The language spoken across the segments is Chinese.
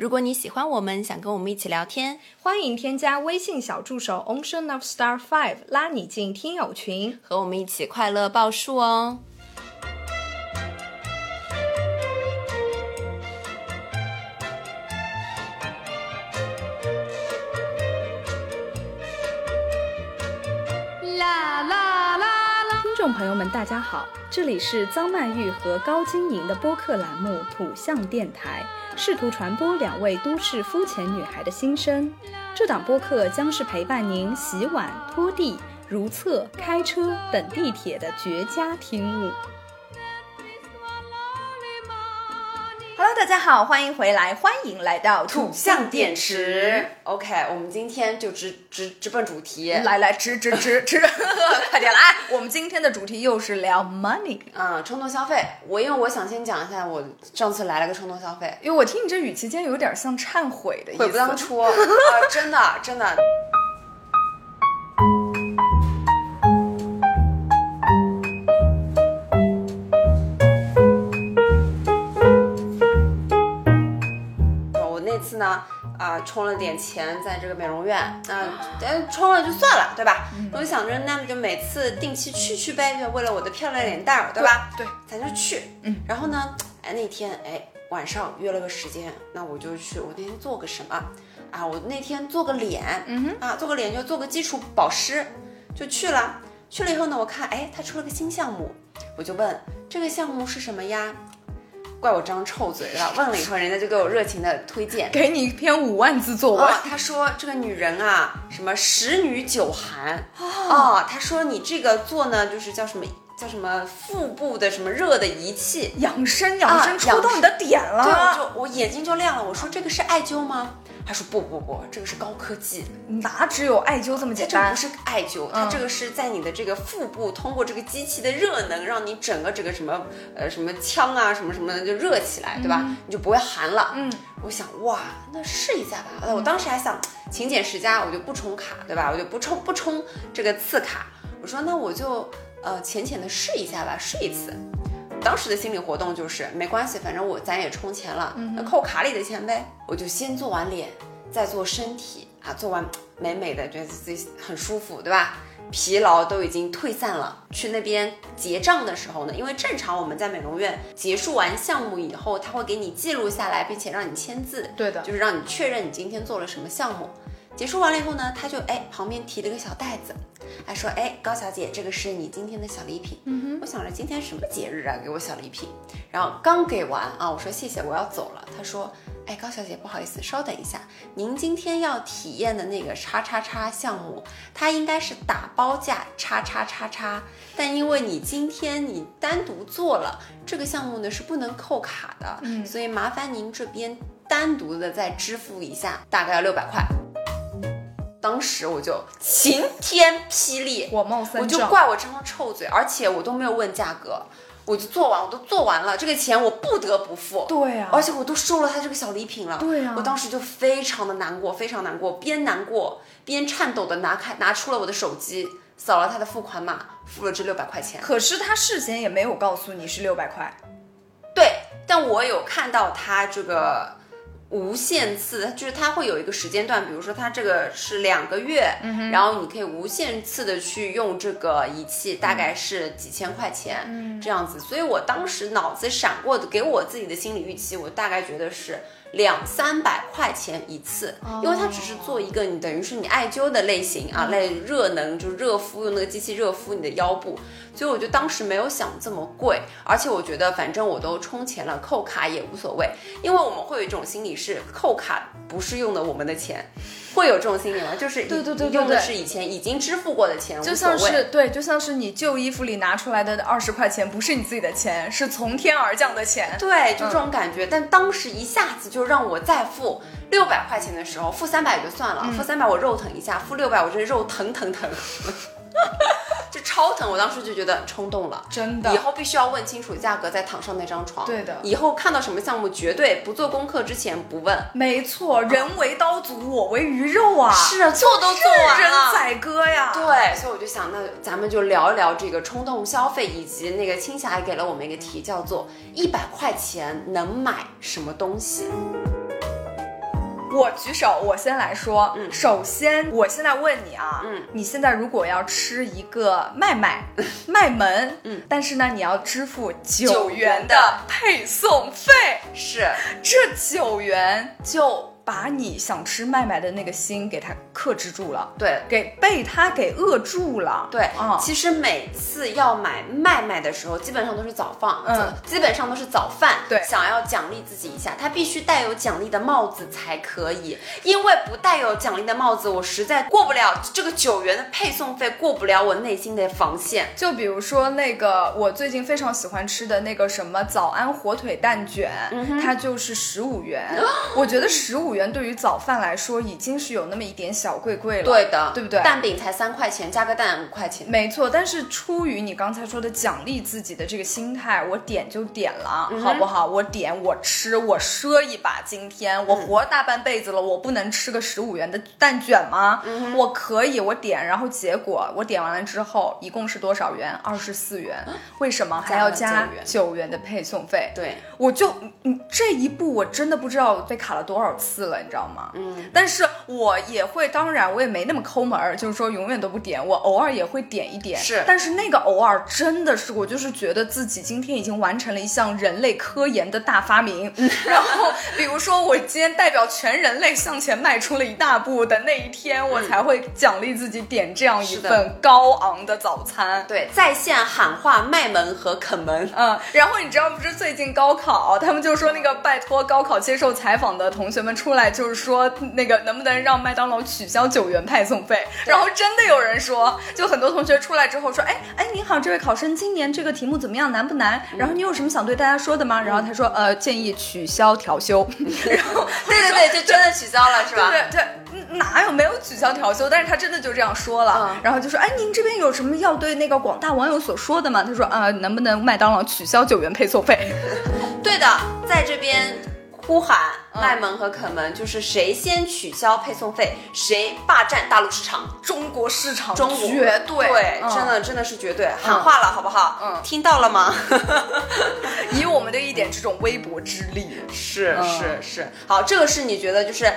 如果你喜欢我们，想跟我们一起聊天，欢迎添加微信小助手 Ocean of Star Five，拉你进听友群。和我们一起快乐报数哦。啦啦啦啦！听众朋友们，大家好，这里是张曼玉和高晶莹的播客栏目《土象电台》，试图传播两位都市肤浅女孩的心声。这档播客将是陪伴您洗碗、拖地、如厕、开车、等地铁的绝佳听物。Hello，大家好，欢迎回来，欢迎来到土象电池。OK，我们今天就直直直奔主题。来来，直直直直，快点来！我们今天的主题又是聊 money。嗯，冲动消费。我因为我想先讲一下，我上次来了个冲动消费，因为我听你这语气间有点像忏悔的意思。悔不当初啊！真的真的。呢，啊、充了点钱在这个美容院，啊、呃，充了就算了，对吧？我就想着，那么就每次定期去去呗，就为了我的漂亮脸蛋儿，对吧？对，咱就去。嗯，然后呢，哎，那天哎晚上约了个时间，那我就去。我那天做个什么啊？我那天做个脸，嗯哼，啊，做个脸就做个基础保湿，就去了。去了以后呢，我看哎，他出了个新项目，我就问这个项目是什么呀？怪我张臭嘴对吧？问了以后，人家就给我热情的推荐。给你一篇五万字作文。哦，他说这个女人啊，什么十女九寒哦，他说你这个做呢，就是叫什么叫什么腹部的什么热的仪器，养生，养生，啊戳到你的点了。对，我就我眼睛就亮了。我说这个是艾灸吗？他说不不不，这个是高科技，哪只有艾灸这么简单这不？是艾灸，它这个是在你的这个腹部通过这个机器的热能，让你整个这个什么呃什么腔啊什么什么的就热起来，对吧？你就不会寒了。嗯，我想哇，那试一下吧。呃我当时还想勤俭持家，我就不充卡，对吧？我就不充不充这个次卡。我说那我就呃浅浅的试一下吧，试一次。当时的心理活动就是没关系，反正我咱也充钱了，那扣卡里的钱呗。我就先做完脸，再做身体啊，做完美美的，觉得自己很舒服，对吧？疲劳都已经退散了。去那边结账的时候呢，因为正常我们在美容院结束完项目以后，他会给你记录下来，并且让你签字，对的就是让你确认你今天做了什么项目。结束完了以后呢，他就哎旁边提了个小袋子，还说哎高小姐，这个是你今天的小礼品。嗯哼，我想着今天什么节日啊，给我小礼品。然后刚给完啊，我说谢谢，我要走了。他说哎高小姐不好意思，稍等一下，您今天要体验的那个叉叉叉项目，它应该是打包价叉叉叉叉，但因为你今天你单独做了这个项目呢是不能扣卡的，嗯所以麻烦您这边单独的再支付一下，大概要六百块。当时我就晴天霹雳，火冒三我就。怪我这张臭嘴，而且我都没有问价格，我就做完，我都做完了，这个钱我不得不付。对啊而且我都收了他这个小礼品了。对啊我当时就非常的难过，非常难过，边难过边颤抖的拿开拿出了我的手机，扫了他的付款码，付了这六百块钱。可是他事先也没有告诉你是六百块。对，但我有看到他这个无限次，就是它会有一个时间段，比如说它这个是两个月，然后你可以无限次的去用这个仪器，大概是几千块钱、这样子。所以我当时脑子闪过的，给我自己的心理预期，我大概觉得是。两三百块钱一次，因为它只是做一个你等于是你艾灸的类型啊，类热能就热敷，用那个机器热敷你的腰部，所以我就当时没有想这么贵，而且我觉得反正我都充钱了，扣卡也无所谓，因为我们会有一种心理是扣卡不是用的我们的钱，会有这种心理吗？就是对对对对用的是以前已经支付过的钱，就。像是对，就像是你旧衣服里拿出来的二十块钱，不是你自己的钱，是从天而降的钱。对，就这种感觉。但当时一下子就让我再付六百块钱的时候，付三百也就算了，付三百我肉疼一下，付六百我这肉疼疼疼，就超疼。我当时就觉得冲动了。真的以后必须要问清楚价格，再躺上那张床。对的以后看到什么项目，绝对不做功课之前不问。没错，人为刀俎，我为鱼肉啊！是啊，做都做完人。宰割呀！对，所以我就想，那咱们就聊一聊这个冲动消费，以及那个青霞也给了我们一个题，叫做一百块钱能买什么东西？我举手，我先来说。嗯，首先，我现在问你啊，嗯，你现在如果要吃一个麦麦 麦门，嗯，但是呢，你要支付九元的配送费，是这九元就。把你想吃麦麦的那个心给它克制住了，对，给被它给扼住了，对，嗯，其实每次要买麦麦的时候，基本上都是早放，嗯，基本上都是早饭，对，想要奖励自己一下，它必须带有奖励的帽子才可以，因为不带有奖励的帽子，我实在过不了这个九元的配送费，过不了我内心的防线。就比如说那个我最近非常喜欢吃的那个什么早安火腿蛋卷，它就是十五元，我觉得十五。元对于早饭来说已经是有那么一点小贵贵了，对的，对不对？蛋饼才三块钱，加个蛋五块钱，没错。但是出于你刚才说的奖励自己的这个心态，我点就点了，好不好？我点我吃我赊一把，今天我活大半辈子了，我不能吃个十五元的蛋卷吗？我可以，我点，然后结果我点完了之后，一共是多少元？二十四元。为什么还要加九元的配送费？对，我就嗯这一步我真的不知道被卡了多少次。了，你知道吗？嗯，但是我也会，当然我也没那么抠门儿，就是说永远都不点，我偶尔也会点一点。是，但是那个偶尔真的是，我就是觉得自己今天已经完成了一项人类科研的大发明。然后，比如说我今天代表全人类向前迈出了一大步的那一天，我才会奖励自己点这样一份高昂的早餐。对，在线喊话卖萌和啃门。嗯，然后你知道不是最近高考，他们就说那个拜托高考接受采访的同学们出来。就是说，那个能不能让麦当劳取消九元派送费？然后真的有人说，就很多同学出来之后说，哎哎，您好，这位考生，今年这个题目怎么样？难不难？然后你有什么想对大家说的吗？然后他说，呃，建议取消调休。然后对对对，就真的取消了，是吧？对对，哪有没有取消调休？但是他真的就这样说了。然后就说，哎，您这边有什么要对那个广大网友所说的吗？他说，啊，能不能麦当劳取消九元配送费？对的，在这边。呼喊卖萌和肯门，就是谁先取消配送费，谁霸占大陆市场，中国。市场，中国。绝对，对，真的真的是绝对，喊话了，好不好？嗯，听到了吗？以我们的一点这种微薄之力，是是是，好，这个是你觉得就是。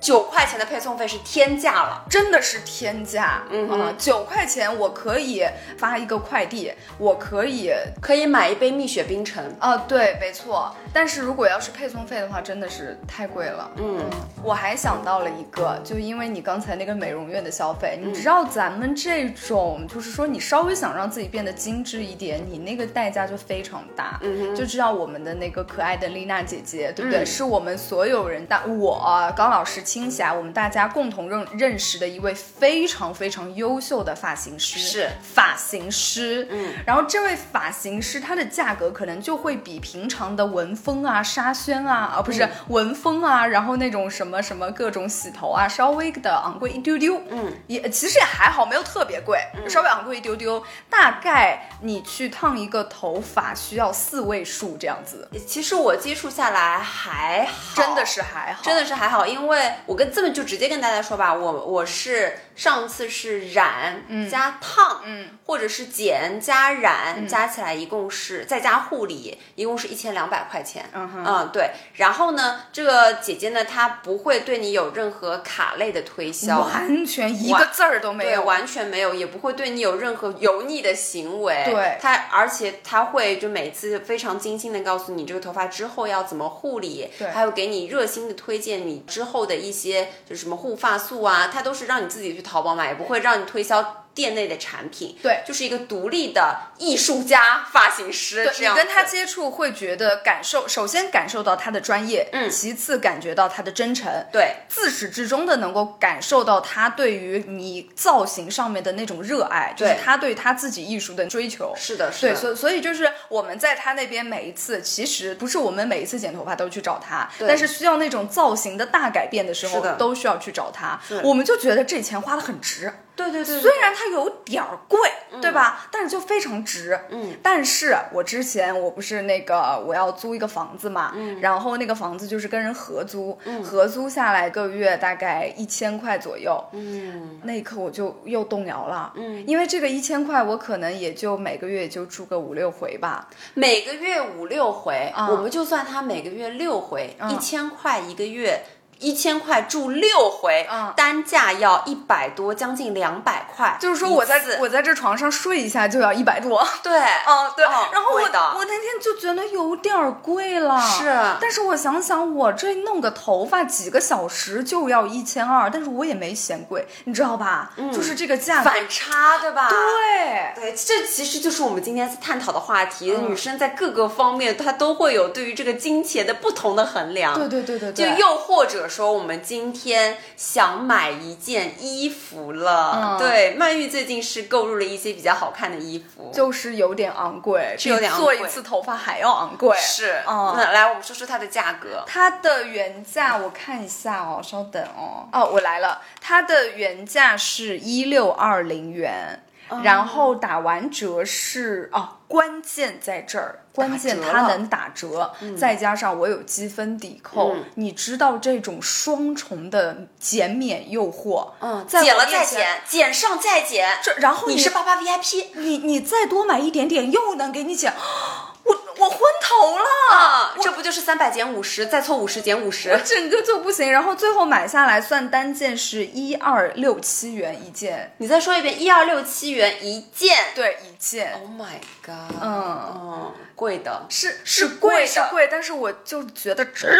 九块钱的配送费是天价了，真的是天价。嗯，九块钱我可以发一个快递，我可以可以买一杯蜜雪冰城。啊，对，没错。但是如果要是配送费的话，真的是太贵了。嗯，我还想到了一个，就因为你刚才那个美容院的消费，你知道咱们这种就是说你稍微想让自己变得精致一点，你那个代价就非常大。嗯就知道我们的那个可爱的丽娜姐姐，对不对？是我们所有人但我高老师。青霞，我们大家共同认认识的一位非常非常优秀的发型师，是发型师。嗯，然后这位发型师他的价格可能就会比平常的文风啊、沙宣啊，啊不是文风啊，然后那种什么什么各种洗头啊，稍微的昂贵一丢丢。嗯，也其实也还好，没有特别贵，稍微昂贵一丢丢。大概你去烫一个头发需要四位数这样子。其实我接触下来还好，真的是还好，真的是还好，因为。我跟这么就直接跟大家说吧，我我是上次是染加烫，嗯，或者是剪加染，加起来一共是再加护理，一共是一千两百块钱，嗯嗯对。然后呢，这个姐姐呢，她不会对你有任何卡类的推销，完全一个字儿都没有，完全没有，也不会对你有任何油腻的行为。对，她而且她会就每次非常精心的告诉你这个头发之后要怎么护理，对，还有给你热心的推荐你之后的一。一些就是什么护发素啊，它都是让你自己去淘宝买，也不会让你推销。店内的产品，对，就是一个独立的艺术家发型师。你跟他接触会觉得感受，首先感受到他的专业，嗯，其次感觉到他的真诚，对，自始至终的能够感受到他对于你造型上面的那种热爱，就是他对他自己艺术的追求。是的，是的。对，所所以就是我们在他那边每一次，其实不是我们每一次剪头发都去找他，但是需要那种造型的大改变的时候，都需要去找他。我们就觉得这钱花的很值。对对对，虽然它有点儿贵，对吧？但是就非常值。嗯，但是我之前我不是那个我要租一个房子嘛，嗯，然后那个房子就是跟人合租，嗯，合租下来个月大概一千块左右，嗯，那一刻我就又动摇了，嗯，因为这个一千块我可能也就每个月也就住个五六回吧，每个月五六回，我们就算他每个月六回，一千块一个月。一千块住六回，嗯单价要一百多，将近两百块。就是说我在我在这床上睡一下就要一百多。对，哦，对，哦然后我的我那天就觉得有点儿贵了，是但是我想想，我这弄个头发几个小时就要一千二，但是我也没嫌贵，你知道吧？就是这个价格，反差对吧？对，对，这其实就是我们今天探讨的话题。嗯女生在各个方面，她都会有对于这个金钱的不同的衡量。对对对对就对，又或者说，我们今天想买一件衣服了，嗯。对，曼玉最近是购入了一些比较好看的衣服，就是有点昂贵，是有点昂贵。比做一次头发还要昂贵。是，嗯。那来我们说说它的价格。它的原价我看一下哦，稍等哦。哦，我来了，它的原价是一六二零元，然后打完折是哦，关键在这儿，关键它能打折，再加上我有积分抵扣，嗯。你知道这种双重的减免诱惑，嗯，在减了再减，减上再减，这然后你是八八 VIP 你你再多买一点点，又能给你减，我 我昏头了啊，这不就是三百减五十，再凑五十减五我十？整个就不行，然后最后买下来算单件是一二六七元一件，你再说一遍，一二六七元一件。对，一件，Oh my god！嗯嗯，贵的。是是贵贵的是贵，但是我就觉得值，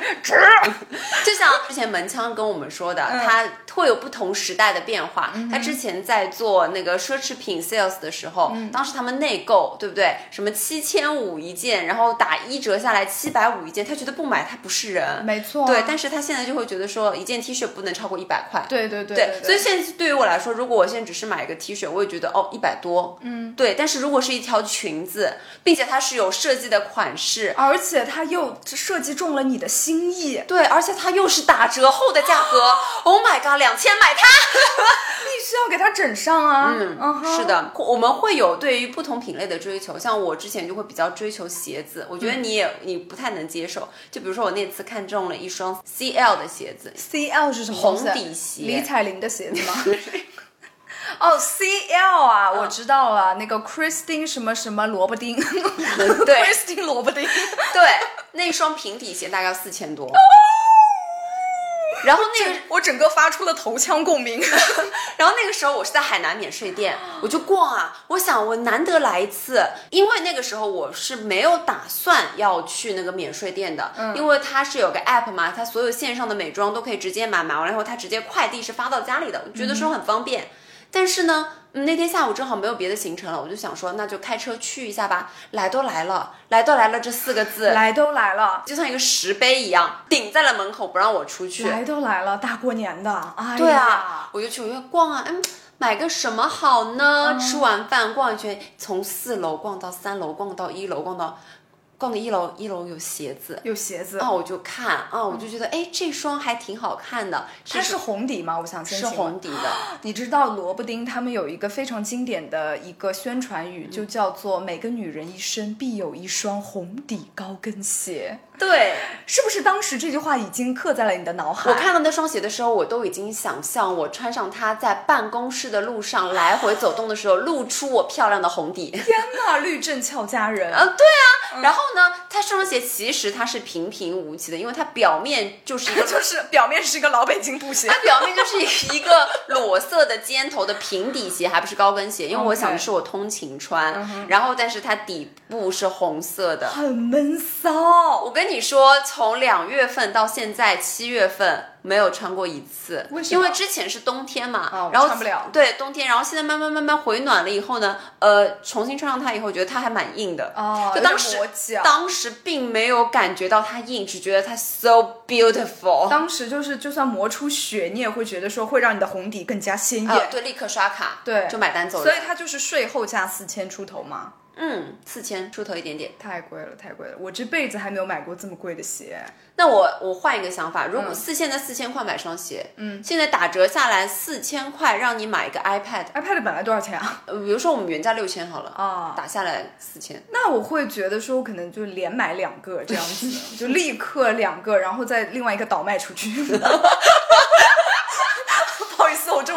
值，就像之前门腔跟我们说的，他会有不同时代的变化。他之前在做那个奢侈品 sales 的时候，当时他们内购，对不对？什么七千五一件，然后打一折下来七百五一件，他觉得不买他不是人。没错对，但是他现在就会觉得说，一件 T 恤不能超过一百块。对对对对，所以现在对于我来说，如果我现在只是买一个 T 恤，我也觉得哦一百多，嗯，对。但是如果是一条裙子，并且它是有设计的款式，而且它又设计中了你的心意，对，而且它又是打折后的价格，Oh my god，两千买它。必须要给它整上啊，嗯哼。是，的，我们会有对于不同品类的追求，像我之前就会比较追求鞋子，我觉得你也、你不太能接受。就比如说我那次看中了一双 CL 的鞋子，CL 是什么？红底鞋。李彩玲的鞋子吗？哦，CL 啊，我知道了，那个 Christine 什么什么萝卜丁，对，Christine 萝卜丁，对，那双平底鞋大概要四千多。然后那个，我整个发出了头腔共鸣。然后那个时候我是在海南免税店，我就逛啊，我想我难得来一次，因为那个时候我是没有打算要去那个免税店的，因为它是有个 app 嘛，它所有线上的美妆都可以直接买，买完了以后它直接快递是发到家里的，我觉得说很方便。但是呢，嗯那天下午正好没有别的行程了，我就想说那就开车去一下吧。来都来了，来都来了这四个字，来都来了，就像一个石碑一样顶在了门口，不让我出去。来都来了，大过年的，哎呀，对啊，我就去，我就逛啊，嗯，买个什么好呢？嗯吃完饭逛一圈，从四楼逛到三楼，逛到一楼，逛到逛的一楼，一楼有鞋子。有鞋子，啊，我就看啊，我就觉得，哎，这双还挺好看的。它是红底吗？我想先是红底的，你知道萝卜丁他们有一个非常经典的一个宣传语，就叫做“每个女人一生必有一双红底高跟鞋对。”，是不是？当时这句话已经刻在了你的脑海。我看到那双鞋的时候，我都已经想象我穿上它在办公室的路上来回走动的时候，露出我漂亮的红底。天呐，律政俏佳人，啊，对啊。然后呢，它这双鞋其实它是平平无奇的，因为它表面就是一个 就是表面是一个老北京布鞋它，表面就是一个裸色的尖头的平底鞋，还不是高跟鞋，因为我想的是我通勤穿。然后，但是它底部是红色的。很闷骚。我跟你说，从两月份到现在七月份没有穿过一次，为什么因为之前是冬天嘛，哦然后穿不了对冬天，然后现在慢慢慢慢回暖了以后呢，呃，重新穿上它以后，觉得它还蛮硬的。哦就当时当时并没有感觉到它硬，只觉得它 so beautiful。当时就是，就算磨出血，你也会觉得说会让你的红底更加鲜艳。呃，对，立刻刷卡，对就买单走人。所以它就是税后价四千出头嘛，嗯，四千出头一点点。太贵了，太贵了！我这辈子还没有买过这么贵的鞋。那我我换一个想法，如果嗯四现在四千块买双鞋，嗯，现在打折下来四千块让你买一个 iPad，iPad 本来多少钱啊？呃，比如说我们原价六千好了，啊打下来四千。那我会觉得说，我可能就连买两个这样子，就立刻两个，然后再另外一个倒卖出去。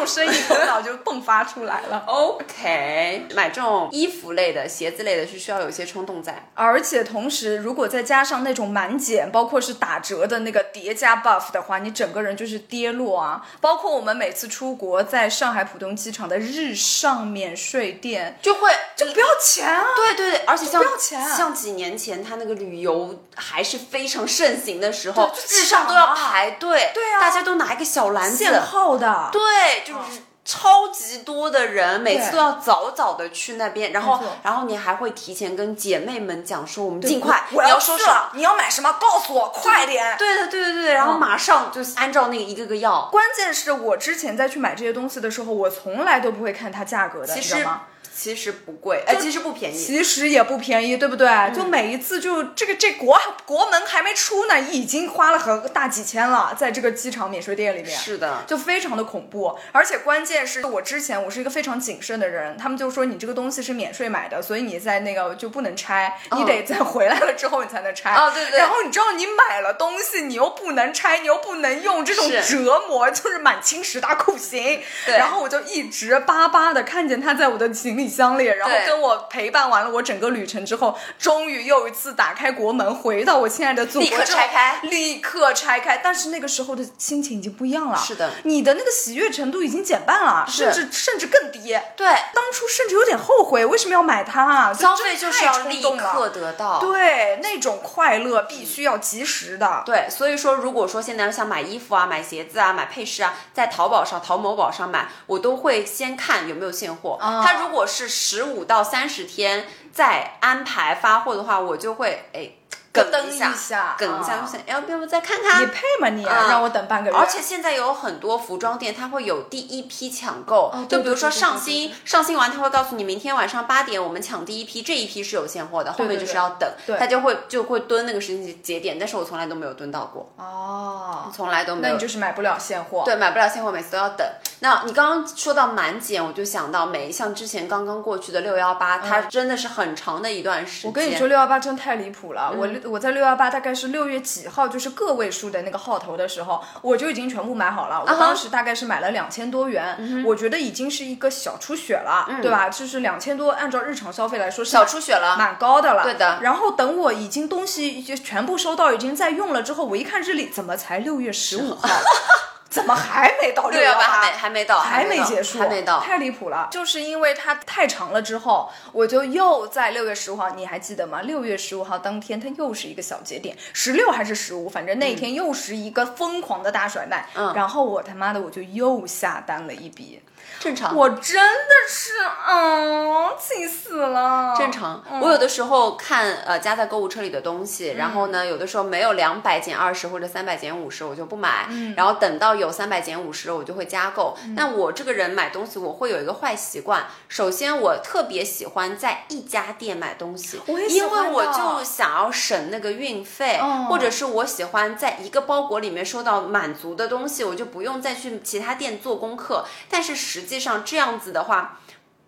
不好意思，我这种生意头脑就迸发出来了。OK，买这种衣服类的、鞋子类的是需要有一些冲动在。而且同时，如果再加上那种满减，包括是打折的那个叠加 buff 的话，你整个人就是跌落啊。包括我们每次出国，在上海浦东机场的日上免税店，就会就不要钱啊。对对对，而且像不要钱啊像几年前他那个旅游还是非常盛行的时候，就日上都要排队，对啊大家都拿一个小篮子，限号的，对，就是。超级多的人，每次都要早早的去那边，然后，然后你还会提前跟姐妹们讲说，我们尽快，我你要说什么？，你要买什么？告诉我，快点。对对，对对对，然后嗯马上就按照那个一个个要。关键是我之前在去买这些东西的时候，我从来都不会看它价格的，其实你知道吗？其实不贵，哎，其实不便宜。其实也不便宜，对不对？嗯就每一次就这个这国国门还没出呢，已经花了很大几千了，在这个机场免税店里面。是的，就非常的恐怖，而且关键是我之前我是一个非常谨慎的人，他们就说你这个东西是免税买的，所以你在那个就不能拆，你得在回来了之后你才能拆。哦对对然后你知道你买了东西，你又不能拆，你又不能用，这种折磨就是满清十大酷刑。对然后我就一直巴巴的看见它在我的行李箱里，然后跟我陪伴完了我整个旅程之后，终于又一次打开国门，回到我亲爱的祖国立刻拆开立刻拆开。但是那个时候的心情已经不一样了，是的你的那个喜悦程度已经减半了，甚至甚至更低。对，当初甚至有点后悔，为什么要买它啊？消费就是要立刻得到。对，那种快乐必须要及时的。对，所以说，如果说现在想买衣服啊、买鞋子啊、买配饰啊，在淘宝上、淘某宝上买，我都会先看有没有现货。哦它如果是十五到三十天再安排发货的话，我就会哎咯噔等一下，等一下，啊就想要不要再看看？你配吗你？嗯让我等半个月。而且现在有很多服装店，它会有第一批抢购，哦就比如说上新，上新完它会告诉你，明天晚上八点我们抢第一批，这一批是有现货的，后面就是要等，对它就会就会蹲那个时间节点，但是我从来都没有蹲到过，哦，从来都没有那你。就是买不了现货。对，买不了现货，每次都要等。那你刚刚说到满减，我就想到每一项之前刚刚过去的六幺八，它真的是很长的一段时间。嗯我跟你说，六幺八真太离谱了。嗯我我在六幺八大概是六月几号，就是个位数的那个号头的时候，我就已经全部买好了。我当时大概是买了两千多元，我觉得已经是一个小出血了，对吧？就是两千多，按照日常消费来说是小出血了，蛮高的了。对的然后等我已经东西就全部收到，已经在用了之后，我一看日历，怎么才六月十五号？怎么还没到六幺幺八还没还没到，还没结束，还没到。太离谱了。就是因为它太长了之后，我就又在六月十五号，你还记得吗？六月十五号当天，它又是一个小节点，十六还是十五，反正那一天又是一个疯狂的大甩卖。嗯然后我他妈的我就又下单了一笔，正常。我真的是，嗯，气死了。正常，嗯我有的时候看呃加在购物车里的东西，然后呢，有的时候没有两百减二十或者三百减五十，我就不买，嗯然后等到有三百减五十，我就会加购。那我这个人买东西，我会有一个坏习惯，首先我特别喜欢在一家店买东西，我也喜因为我就想要省那个运费，嗯或者是我喜欢在一个包裹里面收到满足的东西，我就不用再去其他店做功课。但是实际上这样子的话。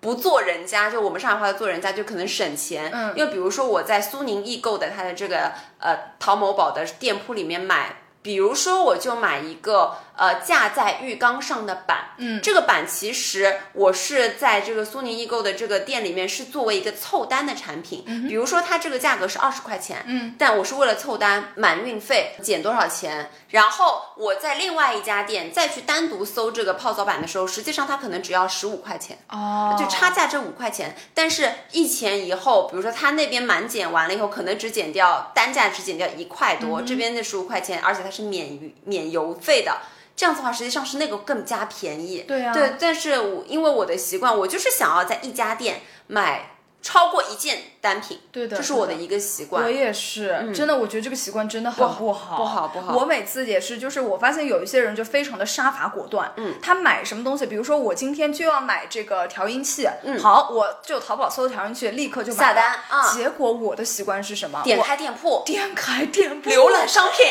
不做人家，就我们上海话的做人家，就可能省钱。嗯因为比如说我在苏宁易购的它的这个呃淘某宝的店铺里面买，比如说我就买一个呃架在浴缸上的板，嗯。这个板其实我是在这个苏宁易购的这个店里面是作为一个凑单的产品，嗯比如说它这个价格是二十块钱，嗯，但我是为了凑单满运费减多少钱，然后我在另外一家店再去单独搜这个泡澡板的时候，实际上它可能只要十五块钱。哦，就差价这五块钱，但是一前一后，比如说他那边满减完了以后，可能只减掉单价只减掉一块嗯多，这边那十五块钱，而且它是免邮免邮费的。这样子的话，实际上是那个更加便宜。对啊对，但是我因为我的习惯，我就是想要在一家店买超过一件单品，对的这是我的一个习惯。我也是，真的，我觉得这个习惯真的很不好，不好。不好。我每次也是，就是我发现有一些人就非常的杀伐果断，嗯，他买什么东西，比如说我今天就要买这个调音器，嗯，好，我就淘宝搜调音器，立刻就买下单啊。结果我的习惯是什么？点开店铺，点开店铺，浏览商品，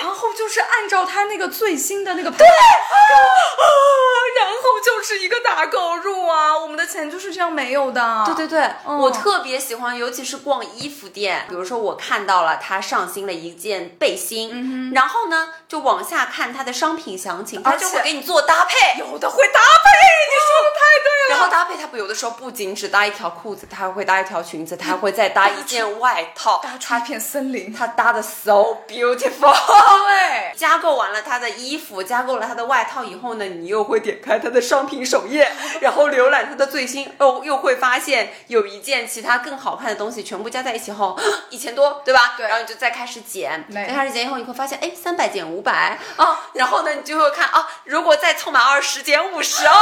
然后就是按照他那个最新的那个对啊，然后就是一个大购入啊，我们的钱就是这样没有的。对对对，嗯。我特别喜欢，尤其是逛衣服店。比如说，我看到了他上新了一件背心，然后呢，就往下看它的商品详情，它而且就会给你做搭配。有的会搭配，你说的太对了。然后搭配，它不有的时候不仅只搭一条裤子，它还会搭一条裙子，它还会再搭一件 外套，搭出一片森林。它搭的 so beautiful。对，加购完了他的衣服，加购了他的外套以后呢，你又会点开他的商品首页，然后浏览他的最新，哦，又会发现有一件其他更好看的东西，全部加在一起后，一千多，对吧？对然后你就再开始减，对再开始减以后，你会发现，哎，三百减五百啊，然后呢，你就会看啊，如果再凑满二十减五十 哦，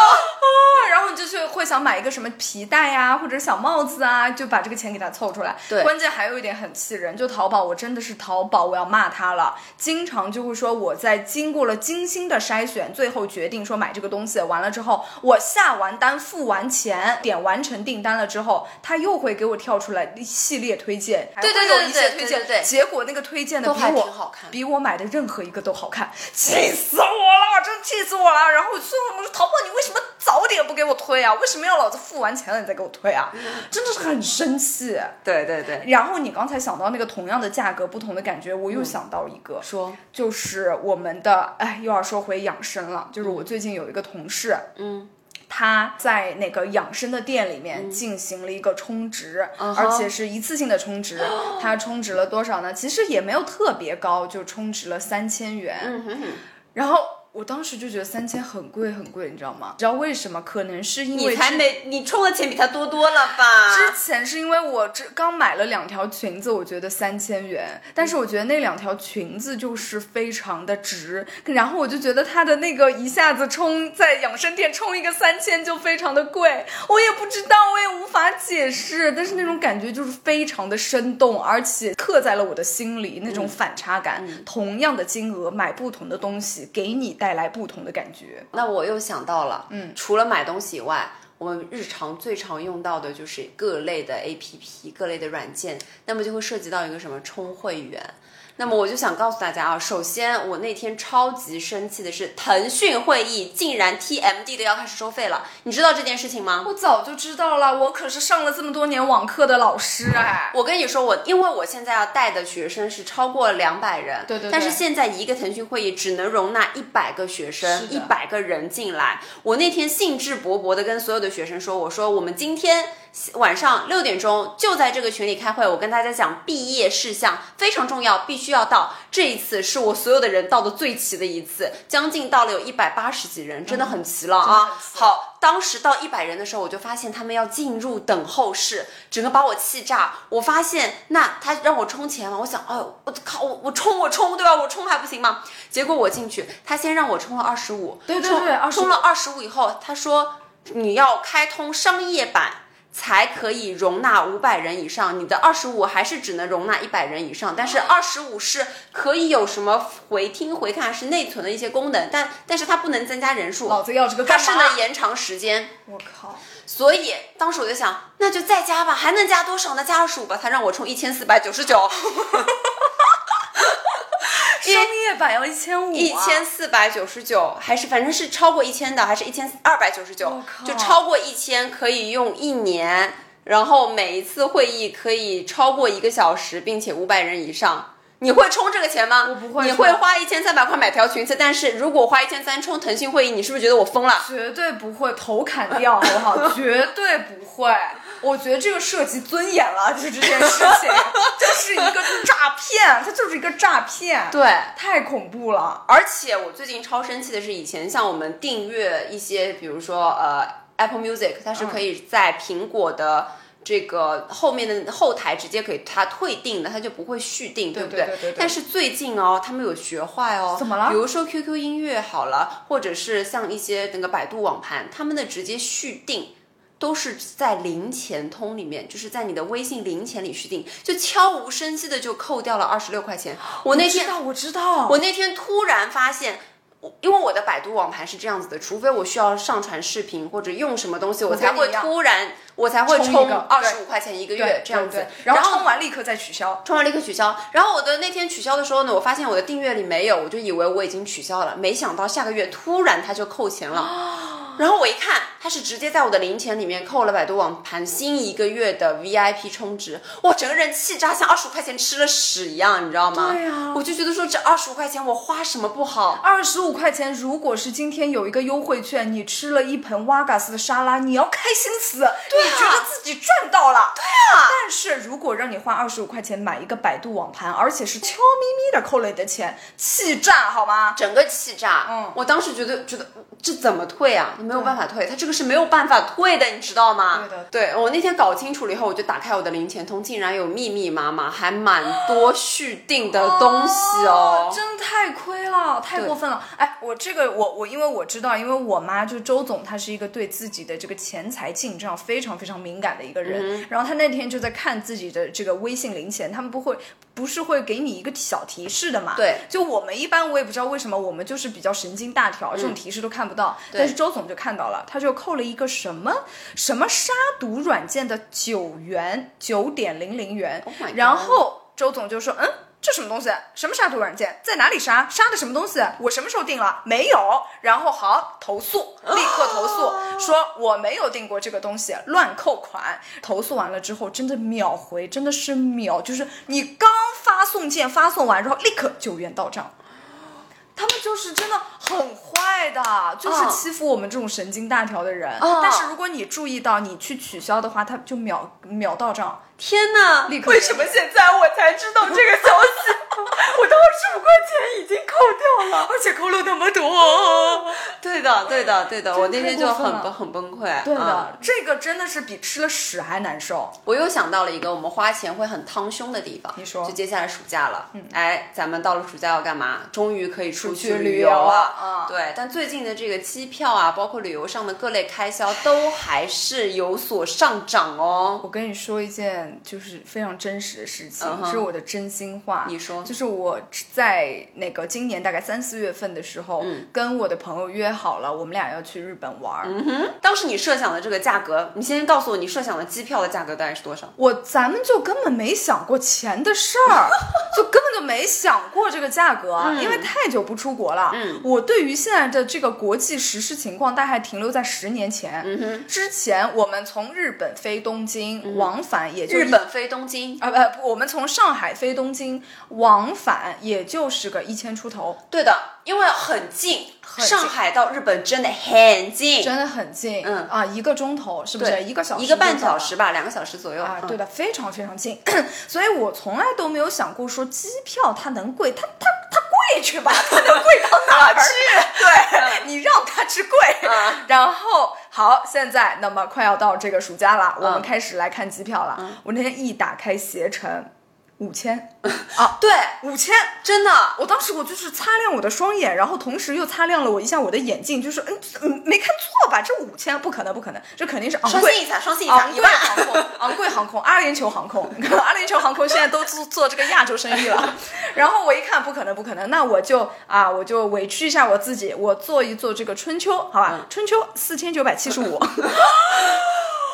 然后你就去会想买一个什么皮带呀、或者小帽子啊，就把这个钱给它凑出来。对关键还有一点很气人，就淘宝，我真的是淘宝，我要骂他了。经常就会说我在经过了精心的筛选，最后决定说买这个东西，完了之后我下完单、付完钱、点完成订单了之后，他又会给我跳出来一系列推荐，对对对一些对对推荐，对对对结果那个推荐的比我比我买的任何一个都好看，气死我了，真气死我了。然后我说，我说淘宝，你为什么早点不给我推啊？为什么要老子付完钱了你再给我推啊？真的是很生气。对对对，然后你刚才想到那个同样的价格，不同的感觉，我又想到一个，说，就是我们的，哎，又要说回养生了。就是我最近有一个同事，嗯，他在那个养生的店里面进行了一个充值，嗯而且是一次性的充值。他充值了多少呢？其实也没有特别高，就充值了三千元。嗯哼哼，然后我当时就觉得三千很贵很贵，你知道吗？知道为什么？可能是因为你才没，你充的钱比他多多了吧？之前是因为我这刚买了两条裙子，我觉得三千元，但是我觉得那两条裙子就是非常的值，然后我就觉得它的那个一下子充在养生店充一个三千就非常的贵，我也不知道，我也无法解释，但是那种感觉就是非常的生动，而且刻在了我的心里那种反差感。同样的金额买不同的东西，给你带来不同的感觉。那我又想到了，嗯，除了买东西以外，我们日常最常用到的就是各类的 APP、各类的软件，那么就会涉及到一个什么充会员。那么我就想告诉大家啊，首先我那天超级生气的是，腾讯会议竟然 TMD 的要开始收费了，你知道这件事情吗？我早就知道了，我可是上了这么多年网课的老师哎。我跟你说，我因为我现在要带的学生是超过两百人，对对对但是现在一个腾讯会议只能容纳一百个学生，一百个人进来。我那天兴致勃勃的跟所有的学生说，我说我们今天晚上六点钟就在这个群里开会，我跟大家讲毕业事项非常重要，必须要到。这一次是我所有的人到的最齐的一次，将近到了有一百八十几人，真的很齐了啊！好，当时到一百人的时候，我就发现他们要进入等候室，整个把我气炸。我发现，那他让我充钱嘛，我想，哦，我靠，我我充我充，对吧？我充还不行吗？结果我进去，他先让我充了二十五，对对对充了二十五以后，他说你要开通商业版。才可以容纳五百人以上，你的二十五还是只能容纳一百人以上，但是二十五是可以有什么回听回看是内存的一些功能，但但是它不能增加人数，老子要这个它？是能延长时间。我靠！所以当时我就想，那就再加吧，还能加多少呢？加二十五吧，他让我充一千四百九十九，商业版要一千五，啊一千四百九十九，还是反正是超过一千的，还是一千二百九十九就超过一千可以用一年，然后每一次会议可以超过一个小时，并且五百人以上。你会充这个钱吗？我不会你会花一千三百块买条裙子，但是如果花一千三充腾讯会议，你是不是觉得我疯了？绝对不会头砍掉，好不好？绝对不会。我觉得这个涉及尊严了，就是这件事情，就是一个诈骗，它就是一个诈骗，对，太恐怖了。而且我最近超生气的是，以前像我们订阅一些，比如说呃 Apple Music，它是可以在苹果的。这个后面的后台直接可以它退订的，它就不会续订，对不对对对对但是最近哦，他们有学坏哦，怎么了比如说 QQ 音乐好了，或者是像一些那个百度网盘，他们的直接续订。都是在零钱通里面，就是在你的微信零钱里续订，就悄无声息的就扣掉了二十六块钱。我那天知道，我知道，我那天突然发现，因为我的百度网盘是这样子的，除非我需要上传视频或者用什么东西，我才会突然我才会充二十五块钱一个月这样子，然然后充完立刻再取消。充完立刻取消。然后我的那天取消的时候呢，我发现我的订阅里没有，我就以为我已经取消了，没想到下个月突然它就扣钱了。然后我一看，他是直接在我的零钱里面扣了百度网盘新一个月的 VIP 充值，我整个人气炸，像二十五块钱吃了屎一样，你知道吗？对啊我就觉得说这二十五块钱我花什么不好？二十五块钱，如果是今天有一个优惠券，你吃了一盆瓦嘎斯的沙拉，你要开心死，你觉得自己赚到了。对啊。但是如果让你花二十五块钱买一个百度网盘，而且是悄咪咪的扣了你的钱，气炸好吗？整个气炸，嗯我当时觉得觉得这怎么退啊？你没有办法退，他这个是没有办法退的，你知道吗？对的对我那天搞清楚了以后，我就打开我的零钱通，竟然有密密麻麻还蛮多续订的东西哦。真太亏了，太过分了！哎，我这个我我因为我知道，因为我妈就周总，她是一个对自己的这个钱财进账非常非常敏感的一个人。然后她那天就在看自己的这个微信零钱，他们不会不是会给你一个小提示的嘛？对，就我们一般我也不知道为什么，我们就是比较神经大条，这种提示都看不到。但是周总就看到了，他就扣了一个什么什么杀毒软件的九元九点零零元 Oh 然后周总就说，嗯。这什么东西？什么杀毒软件？在哪里杀？杀的什么东西？我什么时候订了？没有。然后好投诉，立刻投诉，说我没有订过这个东西，乱扣款。投诉完了之后，真的秒回，真的是秒，就是你刚发送件发送完之后，立刻九元到账。就是真的很坏的，就是嗯欺负我们这种神经大条的人。嗯但是如果你注意到，你去取消的话，他就秒秒到账。天哪！立刻为什么现在我才知道这个消息？我的二十五块钱已经扣掉了，而且扣了那么多。对的，对的，对的，我那天就很崩很崩溃。对的，嗯这个真的是比吃了屎还难受。我又想到了一个我们花钱会很烫胸的地方。你说就接下来暑假了，嗯，哎，咱们到了暑假要干嘛？终于可以出去去旅游了。嗯对，但最近的这个机票啊，包括旅游上的各类开销，都还是有所上涨哦。我跟你说一件就是非常真实的事情，是我的真心话。你说就是我在那个今年大概三四月份的时候，嗯跟我的朋友约好了，我们俩要去日本玩儿。当时你设想的这个价格，你先告诉我你设想的机票的价格大概是多少？我咱们就根本没想过钱的事儿，就根本就没想过这个价格，因为太久不出国了。嗯。我对于现在的这个国际实施情况，大概停留在十年前。嗯，之前我们从日本飞东京、往返也就一日本飞东京，啊不不，我们从上海飞东京往返也就是个一千出头，对的，因为很近，很近上海到日本真的很近，真的很近。嗯啊，一个钟头是不是？一个小时，一个半小时。吧，两个小时左右啊，对的，的，非常非常近，所以我从来都没有想过说机票它能贵，它它它贵去吧，它能贵到哪儿去？对 你让它去贵。嗯然后好，现在那么快要到这个暑假了，我们嗯开始来看机票了。我那天一打开携程，五千啊，对，五千。真的，我当时我就是擦亮我的双眼，然后同时又擦亮了我一下我的眼镜，就是嗯嗯没看错吧？这五千不可能不可能，这肯定是昂贵双信一彩，双信一彩，昂贵。航空，昂贵航空，阿联酋航空，阿联酋航空现在都做做这个亚洲生意了。然后我一看，不可能，不可能，那我就啊，我就委屈一下我自己，我做一做这个春秋，好吧？春秋四千九百七十五。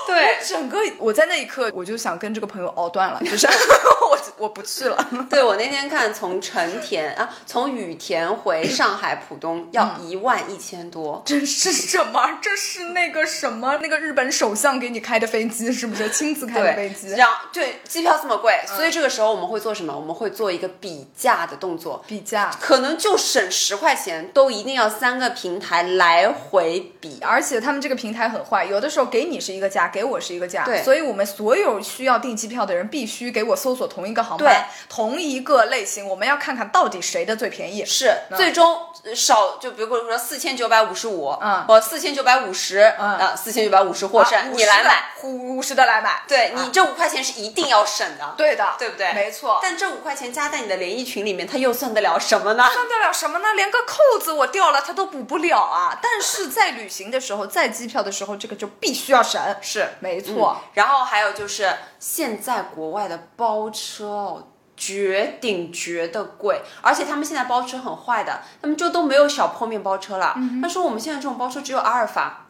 对整个我在那一刻我就想跟这个朋友熬断了，就是 我我不去了。对，我那天看从成田啊，从羽田回上海浦东要一万一千多。这是什么？这是那个什么？那个日本首相给你开的飞机是不是？亲自开的飞机？然后对机票这么贵，所以这个时候我们会做什么？我们会做一个比价的动作，比价。可能就省十块钱，都一定要三个平台来回比。而且他们这个平台很坏，有的时候给你是一个价，给我是一个价，对所以我们所有需要订机票的人必须给我搜索同一个航对班，同一个类型，我们要看看到底谁的最便宜。是，最终呃少就比如说四千九百五十五，嗯我四千九百五十，嗯啊，四千九百五十获胜，啊你来买。，五五十的来买。对啊你这五块钱是一定要省的，对的，对不对？没错。但这五块钱加在你的联谊群里面，它又算得了什么呢？算得了什么呢？连个扣子我掉了，它都补不了啊！但是在旅行的时候，在机票的时候，这个就必须要省。是没错，然后还有就是现在国外的包车哦，绝顶绝的贵，而且他们现在包车很坏的，他们就都没有小破面包车了。他说我们现在这种包车只有阿尔法，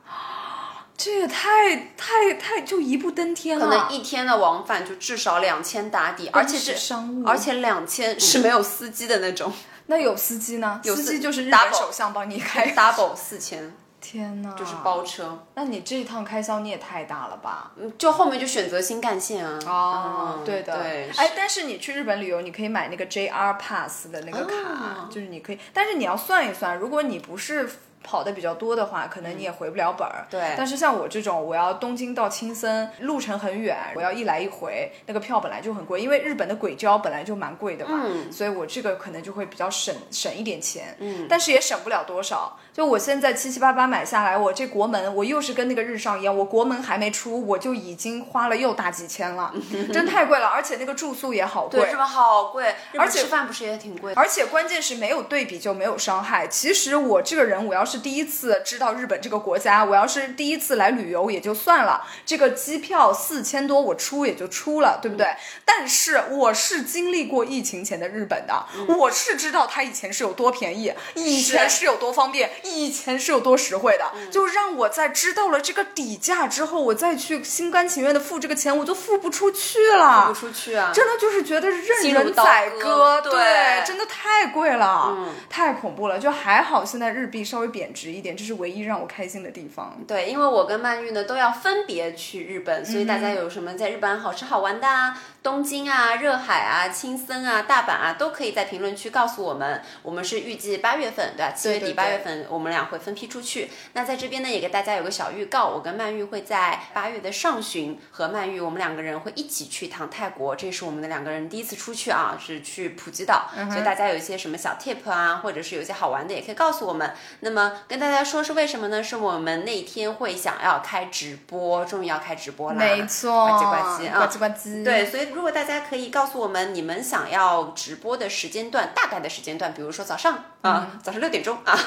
这也太太太就一步登天了。可能一天的往返就至少两千打底，而且是商务，而且两千是没有司机的那种那有司机呢？有司司机就是日本首相帮你开。，double 四千天哪，就是包车，那你这一趟开销你也太大了吧？嗯就后面就选择新干线啊。哦，嗯对的，对哎，但是你去日本旅游，你可以买那个 JR Pass 的那个卡，哦就是你可以，但是你要算一算，如果你不是跑的比较多的话，可能你也回不了本儿。对但是像我这种，我要东京到青森，路程很远，我要一来一回，那个票本来就很贵，因为日本的轨交本来就蛮贵的嘛，嗯所以我这个可能就会比较省省一点钱，嗯，但是也省不了多少。就我现在七七八八买下来，我这国门，我又是跟那个日上一样，我国门还没出，我就已经花了又大几千了，真太贵了，而且那个住宿也好贵，对，日本好贵，而且吃饭不是也挺贵的？而且关键是没有对比就没有伤害。其实我这个人，我要是第一次知道日本这个国家，我要是第一次来旅游也就算了，这个机票四千多我出也就出了，对不对？但是我是经历过疫情前的日本的，我是知道它以前是有多便宜，以前是有多方便，以前是有多实惠的。就让我在知道了这个底价之后，我再去心甘情愿的付这个钱，我就付不出去了，付不出去啊！真的就是觉得任人宰割割，对真的太贵了，嗯太恐怖了。就还好现在日币稍微贬值一点，这是唯一让我开心的地方。对，因为我跟曼玉呢都要分别去日本，所以大家有什么在日本好吃好玩的啊，东京啊、热海啊、青森啊、大阪啊，都可以在评论区告诉我们。我们是预计八月份，对吧？七月底八月份我们俩会分批出去。那在这边呢，也给大家有个小预告，我跟曼玉会在八月的上旬和曼玉我们两个人会一起去一趟泰国，这是我们的两个人第一次出去啊，是去普吉岛，所以大家有一些什么小 tip 啊，或者是有一些好玩的，也可以告诉我们。那么跟大家说是为什么呢？是我们那天会想要开直播，终于要开直播啦！没错，呱唧呱唧啊呱唧呱唧。对，所以如果大家可以告诉我们你们想要直播的时间段，大概的时间段，比如说早上啊，早上六点钟 啊，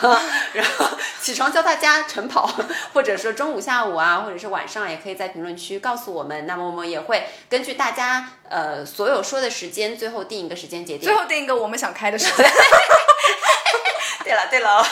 然后起床教大家晨跑，或者说中午、下午啊，或者是晚上，也可以在评论区告诉我们。那么我们也会根据大家呃所有说的时间，最后定一个时间节点最。后定一个我们想开的时间。对 了对了，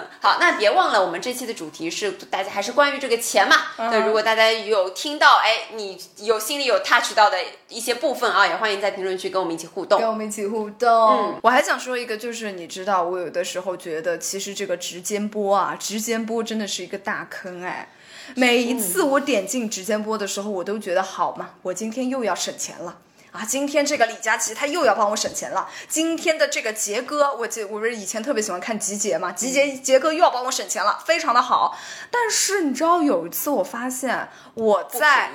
嗯，好，那别忘了，我们这期的主题是大家还是关于这个钱嘛。那，如果大家有听到，哎，你有心里有 touch 到的一些部分啊，也欢迎在评论区跟我们一起互动跟。我们一起互动。嗯我还想说一个，就是你知道，我有的时候觉得，其实这个直间播啊，直间播真的是一个大坑哎。每一次我点进直间播的时候，我都觉得好嘛，我今天又要省钱了。啊，今天这个李佳琦他又要帮我省钱了。今天的这个杰哥，我记我不是以前特别喜欢看集结嘛，集结杰哥又要帮我省钱了，非常的好。但是你知道有一次我发现我在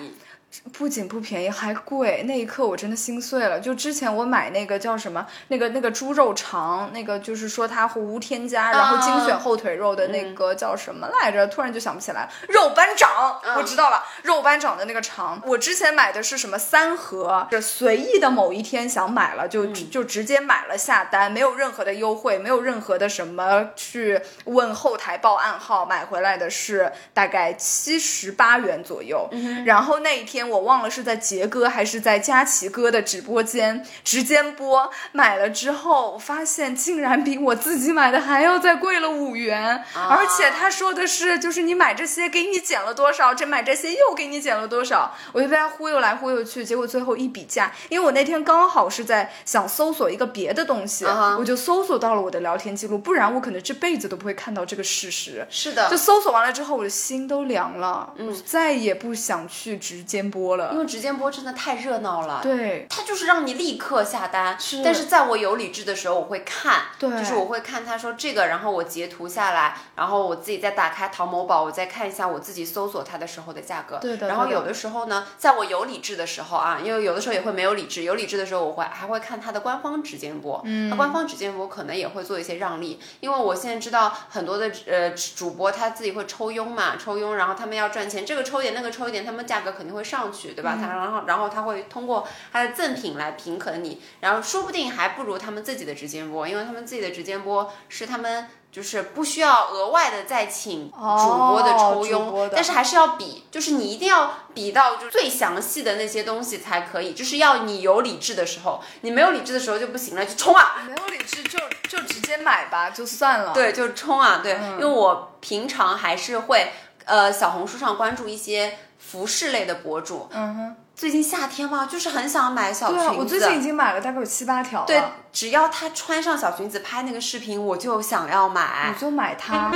不仅不便宜，还贵。那一刻我真的心碎了。就之前我买那个叫什么，那个那个猪肉肠，那个就是说它无添加，然后精选后腿肉的那个叫什么来着？突然就想不起来了。肉班长，我知道了，肉班长的那个肠。我之前买的是什么三盒，是随意的某一天想买了，就、就直接买了下单，没有任何的优惠，没有任何的什么去问后台报暗号，买回来的是大概七十八元左右。然后那一天我忘了是在杰哥还是在佳琪哥的直播间直间播，买了之后我发现竟然比我自己买的还要再贵了五元，而且他说的是就是你买这些给你减了多少，这买这些又给你减了多少，我就被他忽悠来忽悠去，结果最后一比价，因为我那天刚好是在想搜索一个别的东西啊我就搜索到了我的聊天记录，不然我可能这辈子都不会看到这个事实。是的就，搜索完了之后，我的心都凉了，嗯再也不想去直间播了。因为直接播真的太热闹了。对，它就是让你立刻下单，是但是在我有理智的时候，我会看，对就是我会看他说这个，然后我截图下来，然后我自己再打开淘某宝，我再看一下我自己搜索它的时候的价格。对的然后有的时候呢，在我有理智的时候啊，因为有的时候也会没有理智，有理智的时候我会还会看它的官方直间播，嗯，它官方直间播可能也会做一些让利，因为我现在知道很多的呃主播他自己会抽佣嘛，抽佣，然后他们要赚钱，这个抽一点那个抽一点，他们价格肯定会上。上去，对吧？他然后然后他会通过他的赠品来平衡你，然后说不定还不如他们自己的直接播，因为他们自己的直接播是他们。就是不需要额外的再请主播的抽佣，但是还是要比，就是你一定要比到就最详细的那些东西才可以，就是要你有理智的时候，你没有理智的时候就不行了，就冲啊！没有理智就就直接买吧，就算了。，对，就冲啊！对，嗯因为我平常还是会呃小红书上关注一些服饰类的博主。嗯哼，最近夏天嘛，就是很想买小裙子。对啊，我最近已经买了大概有七八条了。对，只要她穿上小裙子拍那个视频，我就想要买我。就买它。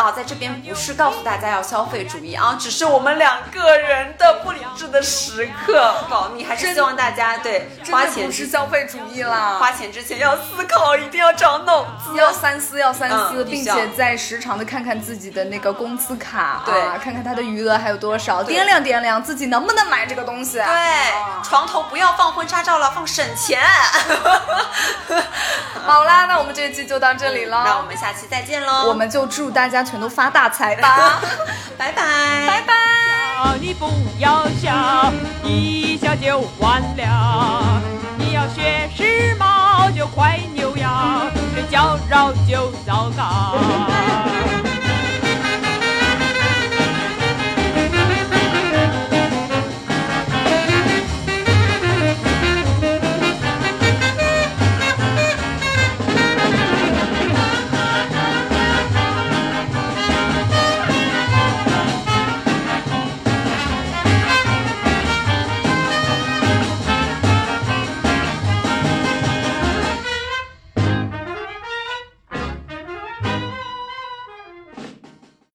啊，在这边不是告诉大家要消费主义啊，只是我们两个人的不理智的时刻保密，还是希望大家对花钱不是消费主义啦，花钱之前要思考，一定要长脑子。要三思，要三思，并且在时常的看看自己的那个工资卡，对啊，看看它的余额还有多少，掂量掂量自己能不能买这个东西。对，啊床头不要放婚纱照了，放省钱。好啦，那我们这一期就到这里了，那我们下期再见喽，我们就祝大家全都发大财吧，拜拜，拜拜。笑，你不要笑，一笑就完了。你要学时髦就快扭腰，这矫揉就糟糕。